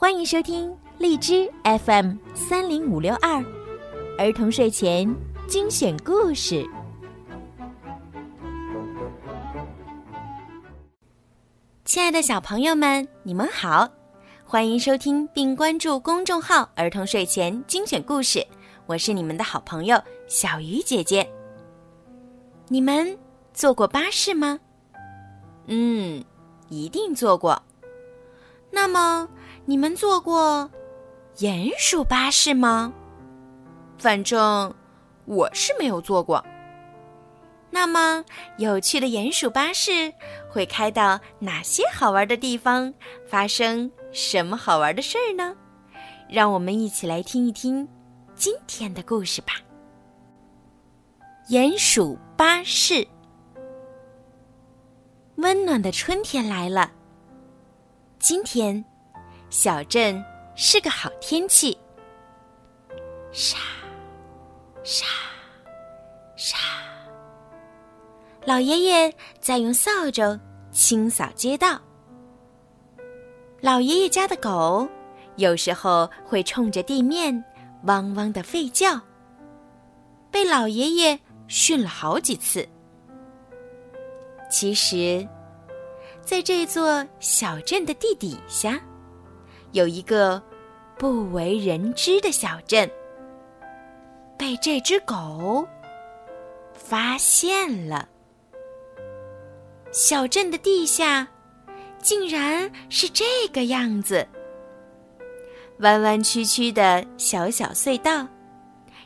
欢迎收听荔枝 FM 三零五六二儿童睡前精选故事。亲爱的小朋友们，你们好，欢迎收听并关注公众号“儿童睡前精选故事”，我是你们的好朋友小鱼姐姐。你们坐过巴士吗？嗯，一定坐过。那么。你们坐过鼹鼠巴士吗？反正我是没有坐过。那么，有趣的鼹鼠巴士会开到哪些好玩的地方？发生什么好玩的事儿呢？让我们一起来听一听今天的故事吧。鼹鼠巴士，温暖的春天来了。今天。小镇是个好天气。沙，沙，沙。老爷爷在用扫帚清扫街道。老爷爷家的狗有时候会冲着地面汪汪的吠叫，被老爷爷训了好几次。其实，在这座小镇的地底下。有一个不为人知的小镇，被这只狗发现了。小镇的地下竟然是这个样子：弯弯曲曲的小小隧道，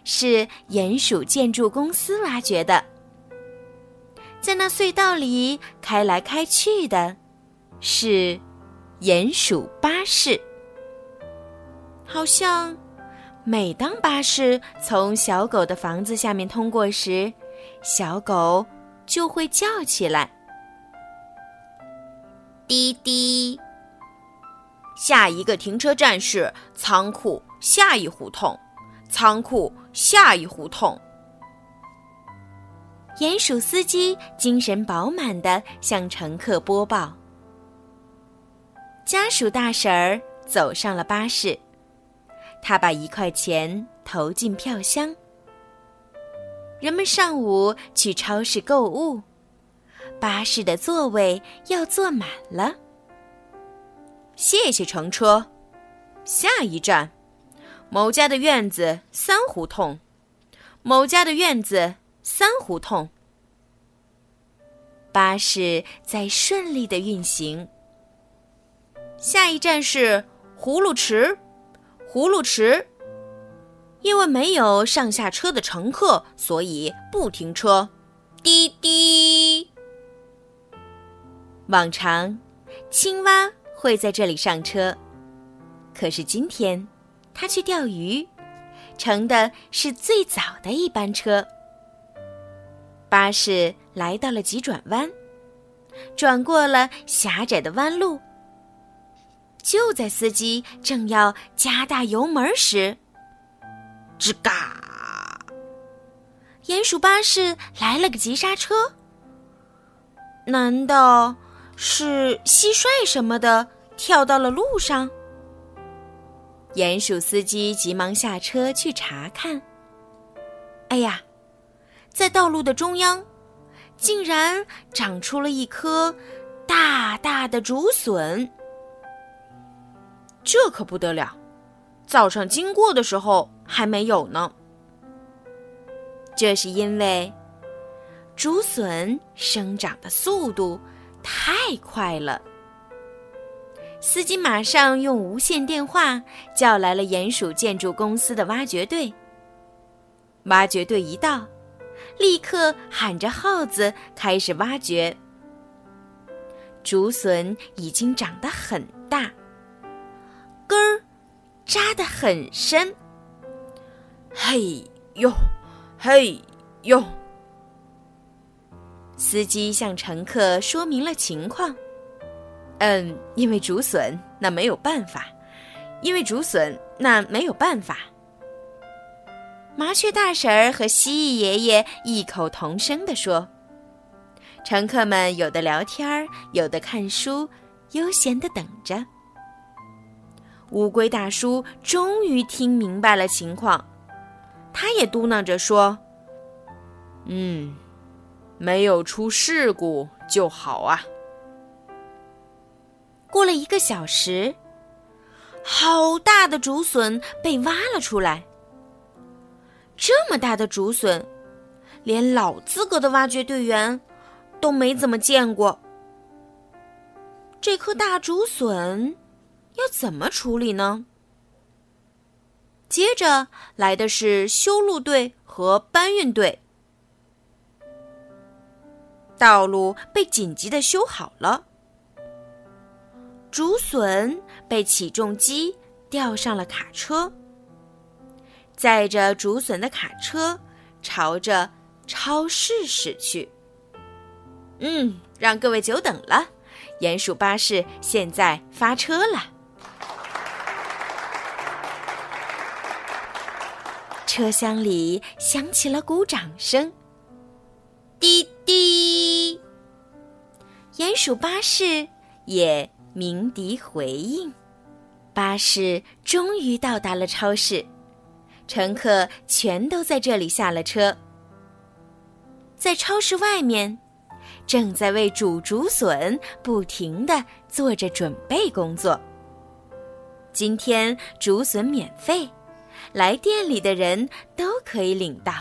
是鼹鼠建筑公司挖掘的。在那隧道里开来开去的，是鼹鼠巴士。好像，每当巴士从小狗的房子下面通过时，小狗就会叫起来：“滴滴。”下一个停车站是仓库下一胡同，仓库下一胡同。鼹鼠司机精神饱满的向乘客播报。家属大婶儿走上了巴士。他把一块钱投进票箱。人们上午去超市购物，巴士的座位要坐满了。谢谢乘车，下一站，某家的院子三胡同，某家的院子三胡同。巴士在顺利的运行。下一站是葫芦池。葫芦池，因为没有上下车的乘客，所以不停车。滴滴。往常，青蛙会在这里上车，可是今天，它去钓鱼，乘的是最早的一班车。巴士来到了急转弯，转过了狭窄的弯路。就在司机正要加大油门时，吱嘎！鼹鼠巴士来了个急刹车。难道是蟋蟀什么的跳到了路上？鼹鼠司机急忙下车去查看。哎呀，在道路的中央，竟然长出了一棵大大的竹笋。这可不得了，早上经过的时候还没有呢。这是因为竹笋生长的速度太快了。司机马上用无线电话叫来了鼹鼠建筑公司的挖掘队。挖掘队一到，立刻喊着号子开始挖掘。竹笋已经长得很大。根扎得很深。嘿呦，嘿呦！司机向乘客说明了情况。嗯，因为竹笋，那没有办法；因为竹笋，那没有办法。麻雀大婶儿和蜥蜴爷爷异口同声地说：“乘客们有的聊天，有的看书，悠闲地等着。”乌龟大叔终于听明白了情况，他也嘟囔着说：“嗯，没有出事故就好啊。”过了一个小时，好大的竹笋被挖了出来。这么大的竹笋，连老资格的挖掘队员都没怎么见过。这颗大竹笋要怎么处理呢？接着来的是修路队和搬运队，道路被紧急的修好了。竹笋被起重机吊上了卡车，载着竹笋的卡车朝着超市驶去。嗯，让各位久等了，鼹鼠巴士现在发车了。车厢里响起了鼓掌声，滴滴，鼹鼠巴士也。鸣笛回应，巴士终于到达了超市，乘客全都在这里下了车。在超市外面，正在为煮竹笋不停的做着准备工作。今天竹笋免费，来店里的人都可以领到。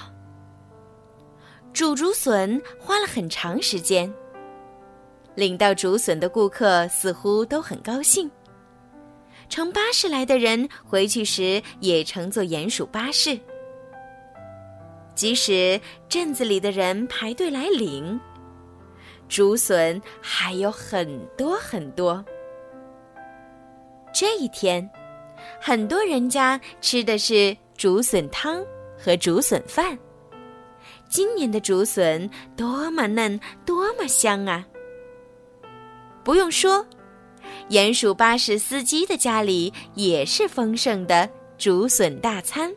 煮竹笋花了很长时间。领到竹笋的顾客似乎都很高兴。乘巴士来的人回去时也乘坐鼹鼠巴士。即使镇子里的人排队来领竹笋，还有很多很多。这一天，很多人家吃的是竹笋汤和竹笋饭。今年的竹笋多么嫩，多么香啊！不用说，鼹鼠巴士司机的家里也是丰盛的竹笋大餐，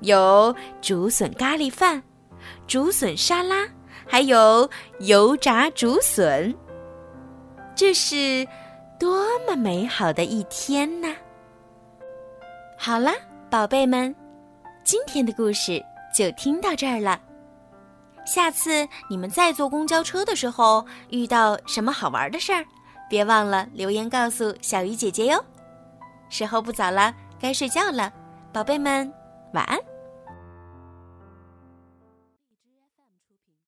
有竹笋咖喱饭、竹笋沙拉，还有油炸竹笋。这是多么美好的一天呐！好啦，宝贝们，今天的故事就听到这儿了。下次你们再坐公交车的时候遇到什么好玩的事儿，别忘了留言告诉小鱼姐姐哟。时候不早了，该睡觉了，宝贝们晚安。